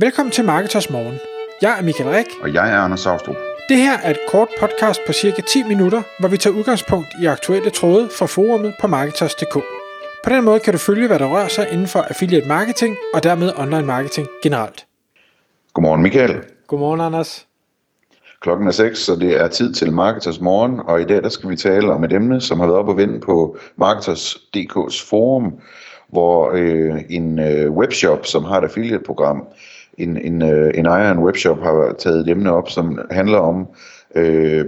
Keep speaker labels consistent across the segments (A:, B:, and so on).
A: Velkommen til Marketers Morgen. Jeg er Michael Rik.
B: Og jeg er Anders Saustrup.
A: Det her er et kort podcast på cirka 10 minutter, hvor vi tager udgangspunkt i aktuelle tråde fra forumet på Marketers.dk. På den måde kan du følge, hvad der rører sig inden for affiliate marketing og dermed online marketing generelt.
B: Godmorgen Michael.
A: Godmorgen Anders.
B: Klokken er 6, så det er tid til Marketers Morgen, og i dag der skal vi tale om et emne, som har været op og vende på Marketers.dk's forum, hvor øh, en øh, webshop, som har et affiliate-program, en, en, øh, en ejer af en webshop har taget et emne op, som handler om, øh,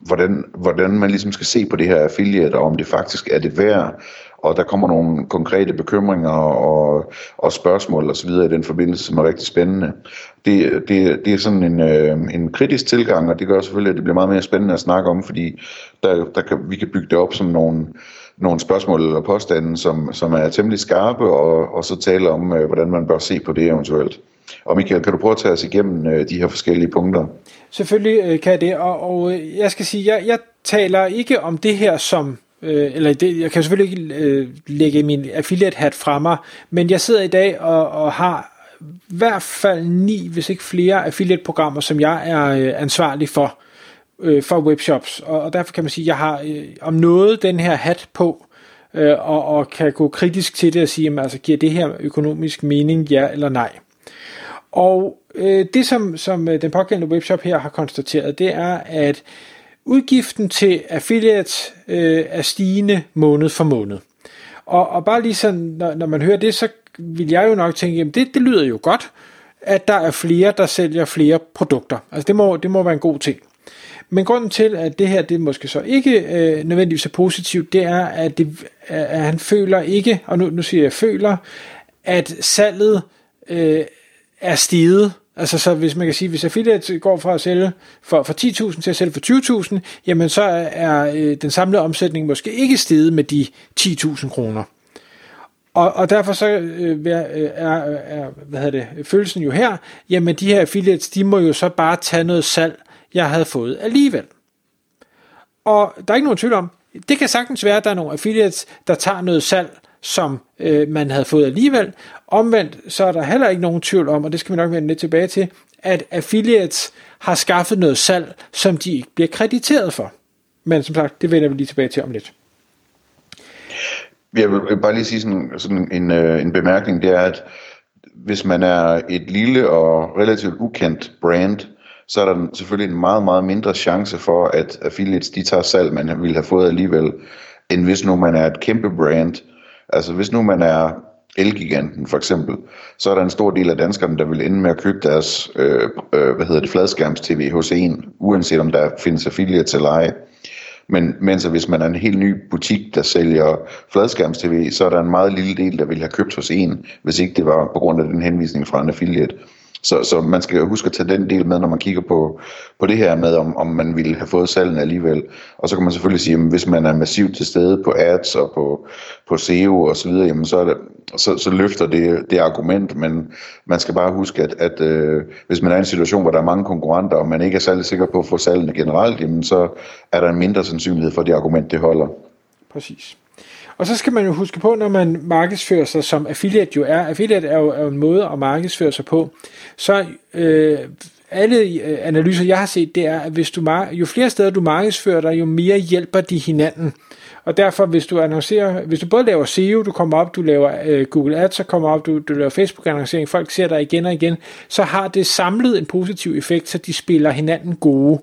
B: hvordan, hvordan man ligesom skal se på det her affiliate, og om det faktisk er det værd, og der kommer nogle konkrete bekymringer og, og spørgsmål osv. i den forbindelse, som er rigtig spændende. Det, det, det er sådan en, øh, en kritisk tilgang, og det gør selvfølgelig, at det bliver meget mere spændende at snakke om, fordi der, der kan, vi kan bygge det op som nogle, nogle spørgsmål eller påstande, som, som er temmelig skarpe, og, og så tale om, øh, hvordan man bør se på det eventuelt. Og Michael, kan du prøve at tage os igennem øh, de her forskellige punkter?
A: Selvfølgelig øh, kan jeg det, og, og øh, jeg skal sige, jeg, jeg taler ikke om det her som øh, eller det, jeg kan selvfølgelig ikke øh, lægge min affiliate hat fra mig, men jeg sidder i dag og, og har i hvert fald ni, hvis ikke flere affiliate-programmer, som jeg er øh, ansvarlig for, øh, for webshops, og, og derfor kan man sige, at jeg har øh, om noget den her hat på, øh, og, og kan gå kritisk til det og sige, jamen, altså, giver det her økonomisk mening, ja eller nej. Og øh, det, som, som øh, den pågældende webshop her har konstateret, det er, at udgiften til affiliates øh, er stigende måned for måned. Og, og bare lige sådan, når, når man hører det, så vil jeg jo nok tænke, jamen det, det lyder jo godt, at der er flere, der sælger flere produkter. Altså det må, det må være en god ting. Men grunden til, at det her det måske så ikke øh, nødvendigvis er positivt, det er, at, det, at han føler ikke, og nu, nu siger jeg føler, at salget øh, er steget Altså så hvis man kan sige, hvis affiliate går fra at sælge for, for 10.000 til at sælge for 20.000, jamen så er øh, den samlede omsætning måske ikke steget med de 10.000 kroner. Og, og derfor så øh, er, øh, er, er hvad hedder det, følelsen jo her, jamen de her affiliates, de må jo så bare tage noget salg, jeg havde fået alligevel. Og der er ikke nogen tvivl om, det kan sagtens være, at der er nogle affiliates, der tager noget salg, som øh, man havde fået alligevel. Omvendt, så er der heller ikke nogen tvivl om, og det skal vi nok vende lidt tilbage til, at affiliates har skaffet noget salg, som de ikke bliver krediteret for. Men som sagt, det vender vi lige tilbage til om lidt.
B: Jeg vil bare lige sige sådan, sådan en, øh, en bemærkning, det er, at hvis man er et lille og relativt ukendt brand, så er der selvfølgelig en meget, meget mindre chance for, at affiliates de tager salg, man ville have fået alligevel, end hvis nu man er et kæmpe brand, Altså hvis nu man er Elgiganten for eksempel, så er der en stor del af danskerne, der vil ende med at købe deres øh, øh, hvad hedder det, fladskærms-tv hos en, uanset om der findes affiliates eller ej. Men mens hvis man er en helt ny butik, der sælger fladskærms-tv, så er der en meget lille del, der vil have købt hos en, hvis ikke det var på grund af den henvisning fra en affiliate. Så, så man skal huske at tage den del med, når man kigger på, på det her med, om, om man ville have fået salgen alligevel. Og så kan man selvfølgelig sige, at hvis man er massivt til stede på ads og på, på SEO og så videre, jamen så, er det, så, så løfter det, det argument, men man skal bare huske, at, at øh, hvis man er i en situation, hvor der er mange konkurrenter, og man ikke er særlig sikker på at få salgene generelt, jamen så er der en mindre sandsynlighed for, at det argument det holder.
A: Præcis. Og så skal man jo huske på, når man markedsfører sig, som affiliate jo er, affiliate er jo, er jo en måde at markedsføre sig på, så øh, alle øh, analyser, jeg har set, det er, at hvis du, jo flere steder du markedsfører dig, jo mere hjælper de hinanden. Og derfor, hvis du annoncerer, hvis du både laver SEO, du kommer op, du laver øh, Google Ads, så kommer op, du, du laver Facebook-annoncering, folk ser dig igen og igen, så har det samlet en positiv effekt, så de spiller hinanden gode.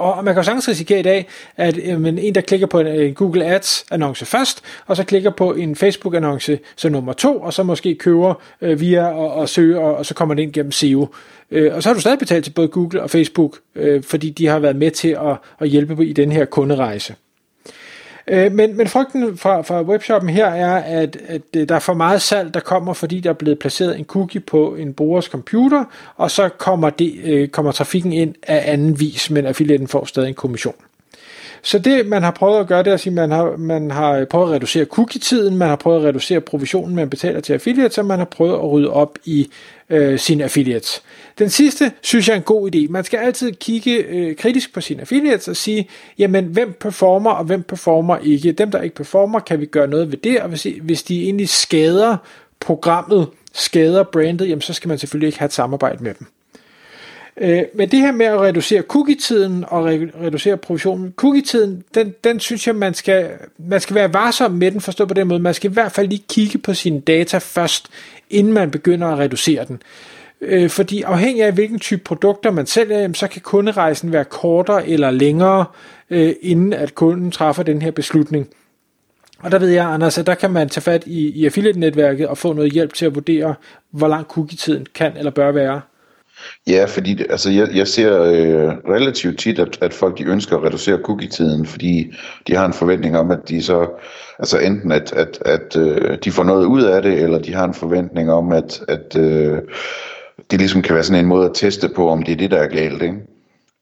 A: Og man kan jo sagtens risikere i dag, at øh, jamen, en, der klikker på en, en Google Ads annonce først, og så klikker på en Facebook annonce som nummer to, og så måske køber øh, via og, og søger, og, og så kommer det ind gennem SEO. Øh, og så har du stadig betalt til både Google og Facebook, øh, fordi de har været med til at, at hjælpe i den her kunderejse. Øh, men, men frygten fra, fra webshoppen her er, at, at øh, der er for meget salg, der kommer, fordi der er blevet placeret en cookie på en brugers computer, og så kommer, det, øh, kommer trafikken ind af anden vis, men affiliaten får stadig en kommission. Så det, man har prøvet at gøre, det er at sige, man har, man har prøvet at reducere cookie-tiden, man har prøvet at reducere provisionen, man betaler til affiliates, og man har prøvet at rydde op i øh, sine affiliates. Den sidste synes jeg er en god idé. Man skal altid kigge øh, kritisk på sine affiliates og sige, jamen hvem performer og hvem performer ikke. Dem, der ikke performer, kan vi gøre noget ved det, og hvis, hvis de egentlig skader programmet skader brandet, jamen så skal man selvfølgelig ikke have et samarbejde med dem. Øh, men det her med at reducere cookie-tiden og re- reducere provisionen, cookie-tiden, den, den synes jeg, man skal, man skal være varsom med den, forstå på den måde. Man skal i hvert fald lige kigge på sine data først, inden man begynder at reducere den. Øh, fordi afhængig af hvilken type produkter man sælger, så kan kunderejsen være kortere eller længere, øh, inden at kunden træffer den her beslutning. Og der ved jeg, Anders, at der kan man tage fat i, i affiliate-netværket og få noget hjælp til at vurdere, hvor lang cookie-tiden kan eller bør være.
B: Ja, fordi det, altså jeg, jeg ser øh, relativt tit, at, at folk de ønsker at reducere cookie-tiden, fordi de har en forventning om, at de så, altså enten at, at, at øh, de får noget ud af det, eller de har en forventning om, at, at øh, det ligesom kan være sådan en måde at teste på, om det er det, der er galt. Ikke?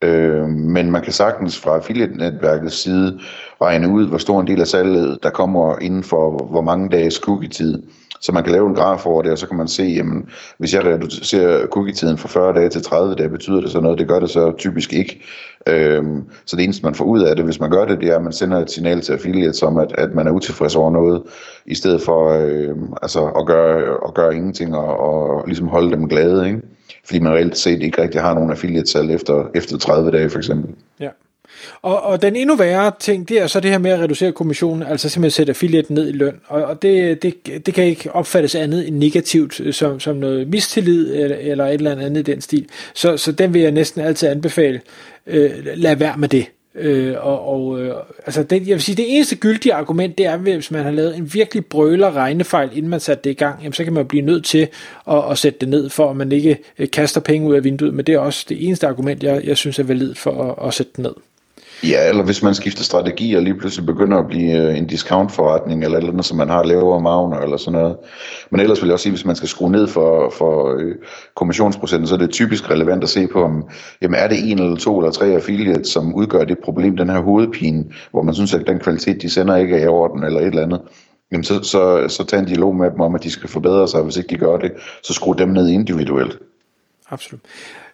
B: Øh, men man kan sagtens fra affiliate-netværkets side regne ud, hvor stor en del af salget, der kommer inden for hvor mange dages cookie-tid. Så man kan lave en graf over det, og så kan man se, jamen, hvis jeg reducerer cookie-tiden fra 40 dage til 30 dage, betyder det så noget? Det gør det så typisk ikke. Øhm, så det eneste, man får ud af det, hvis man gør det, det er, at man sender et signal til affiliates om, at, at man er utilfreds over noget, i stedet for øhm, altså at, gøre, at gøre ingenting og, og ligesom holde dem glade. Ikke? Fordi man reelt set ikke rigtig har nogen affiliate-salg efter, efter 30 dage for eksempel.
A: Ja. Og, og den endnu værre ting, det er så det her med at reducere kommissionen, altså simpelthen sætte affiliate ned i løn. Og, og det, det, det kan ikke opfattes andet end negativt, som, som noget mistillid eller, eller et eller andet i den stil. Så, så den vil jeg næsten altid anbefale. Øh, lad være med det. Øh, og, og øh, altså det, jeg vil sige, det eneste gyldige argument, det er, hvis man har lavet en virkelig brøler regnefejl, inden man satte det i gang, jamen, så kan man blive nødt til at, at sætte det ned, for at man ikke øh, kaster penge ud af vinduet, men det er også det eneste argument, jeg, jeg synes er valid for at, at sætte det ned.
B: Ja, eller hvis man skifter strategi og lige pludselig begynder at blive øh, en discountforretning eller eller andet, så man har lavere magner eller sådan noget. Men ellers vil jeg også sige, hvis man skal skrue ned for, for øh, kommissionsprocenten, så er det typisk relevant at se på, om jamen er det en eller to eller tre affiliates, som udgør det problem, den her hovedpine, hvor man synes, at den kvalitet, de sender, ikke er i orden eller et eller andet. Jamen så, så, så tag en dialog med dem om, at de skal forbedre sig, hvis ikke de gør det, så skru dem ned individuelt.
A: Absolut.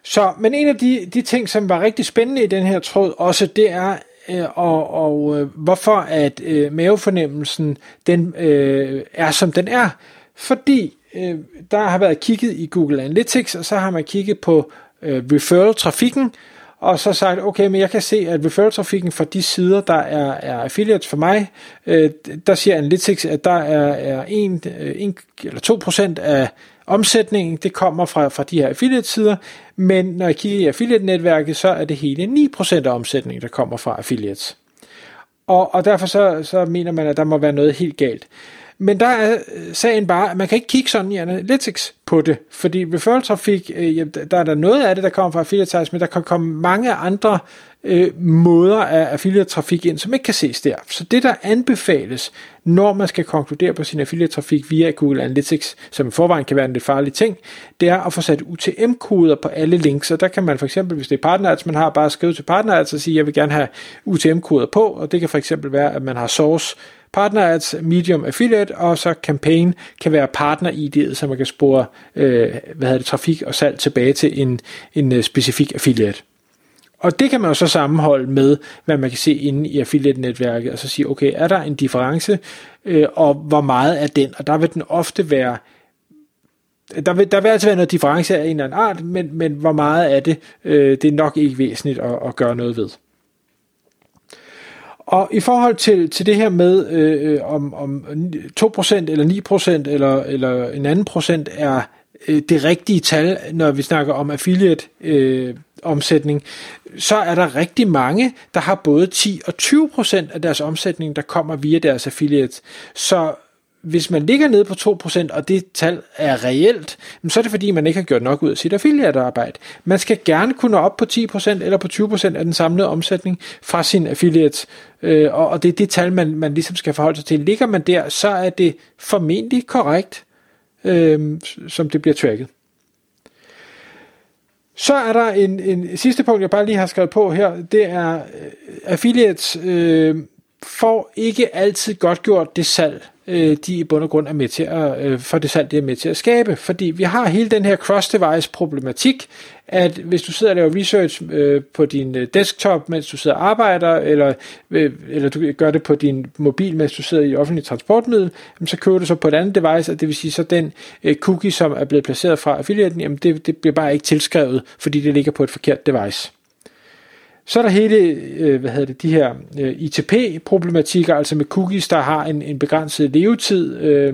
A: Så, men en af de, de ting, som var rigtig spændende i den her tråd også, det er, øh, og, og øh, hvorfor at øh, mavefornemmelsen den øh, er som den er. Fordi øh, der har været kigget i Google Analytics, og så har man kigget på øh, referral-trafikken, og så sagt, okay, men jeg kan se, at referral-trafikken fra de sider, der er, er affiliates for mig, øh, der siger Analytics, at der er, er 1, 1 øh, eller 2% af omsætningen, det kommer fra, fra de her affiliate-sider, men når jeg kigger i affiliate-netværket, så er det hele 9% af omsætningen, der kommer fra affiliates. Og, og derfor så, så mener man, at der må være noget helt galt. Men der er øh, sagen bare, at man kan ikke kigge sådan i Analytics på det, fordi referral trafik, øh, der er der noget af det, der kommer fra affiliate men der kan komme mange andre øh, måder af affiliate-trafik ind, som ikke kan ses der. Så det, der anbefales, når man skal konkludere på sin affiliate-trafik via Google Analytics, som i forvejen kan være en lidt farlig ting, det er at få sat UTM-koder på alle links, og der kan man for eksempel, hvis det er partners, man har bare skrevet til partners og sige, jeg vil gerne have UTM-koder på, og det kan for eksempel være, at man har source partner ads, medium affiliate, og så campaign kan være partner ID'et, så man kan spore øh, hvad hedder det, trafik og salg tilbage til en, en øh, specifik affiliate. Og det kan man jo så sammenholde med, hvad man kan se inde i affiliate-netværket, og så sige, okay, er der en difference, øh, og hvor meget er den? Og der vil den ofte være, der vil, der vil altid være noget difference af en eller anden art, men, men hvor meget er det, øh, det er nok ikke væsentligt at, at gøre noget ved. Og i forhold til, til det her med, øh, om, om 2% eller 9% eller, eller en anden procent er øh, det rigtige tal, når vi snakker om affiliate øh, omsætning, så er der rigtig mange, der har både 10 og 20 procent af deres omsætning, der kommer via deres affiliate. Så hvis man ligger nede på 2%, og det tal er reelt, så er det fordi, man ikke har gjort nok ud af sit affiliate-arbejde. Man skal gerne kunne op på 10% eller på 20% af den samlede omsætning fra sin affiliate, øh, og det er det tal, man, man ligesom skal forholde sig til. Ligger man der, så er det formentlig korrekt, øh, som det bliver tracket. Så er der en, en sidste punkt, jeg bare lige har skrevet på her, det er øh, affiliates øh, får ikke altid godt gjort det salg, øh, de i bund og grund er med til at, øh, for det salg, de er med til at skabe. Fordi vi har hele den her cross-device problematik, at hvis du sidder og laver research øh, på din øh, desktop, mens du sidder og arbejder, eller, øh, eller du gør det på din mobil, mens du sidder i offentlig transportmiddel, jamen, så køber du så på et andet device, og det vil sige, så den øh, cookie, som er blevet placeret fra affiliaten, jamen det, det bliver bare ikke tilskrevet, fordi det ligger på et forkert device. Så er der hele, øh, hvad hedder det, de her øh, ITP-problematikker, altså med cookies, der har en, en begrænset levetid, øh,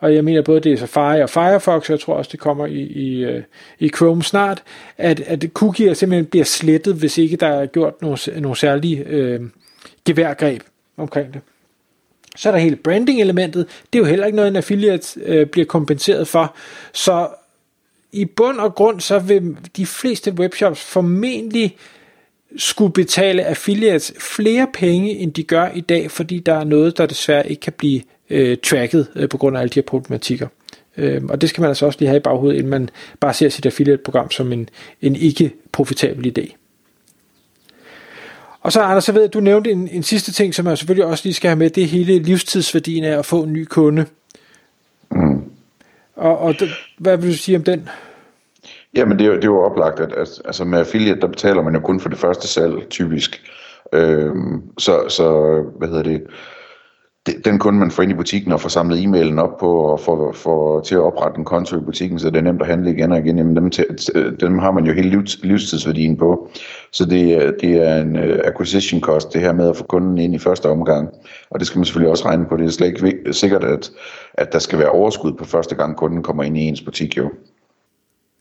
A: og jeg mener både det er Safari og Firefox, og jeg tror også det kommer i, i, øh, i Chrome snart, at, at cookies simpelthen bliver slettet, hvis ikke der er gjort nogle, nogle særlige øh, geværgreb omkring det. Så er der hele branding-elementet, det er jo heller ikke noget, en affiliate øh, bliver kompenseret for, så i bund og grund, så vil de fleste webshops formentlig skulle betale affiliates flere penge, end de gør i dag, fordi der er noget, der desværre ikke kan blive øh, tracket øh, på grund af alle de her problematikker. Øh, og det skal man altså også lige have i baghovedet, inden man bare ser sit affiliate-program som en, en ikke profitabel idé. Og så Anders, så ved jeg, du nævnte en, en sidste ting, som jeg selvfølgelig også lige skal have med, det er hele livstidsværdien af at få en ny kunde. Mm. Og, og hvad vil du sige om den?
B: Jamen det er, det er jo oplagt, at, at altså med affiliate, der betaler man jo kun for det første salg, typisk. Øhm, så, så, hvad hedder det, den kunde, man får ind i butikken og får samlet e-mailen op på og får, får til at oprette en konto i butikken, så det er nemt at handle igen og igen, jamen dem, dem har man jo hele livs, livstidsværdien på. Så det, det er en øh, acquisition cost, det her med at få kunden ind i første omgang. Og det skal man selvfølgelig også regne på. Det er slet ikke sikkert, at, at der skal være overskud på første gang, kunden kommer ind i ens butik jo.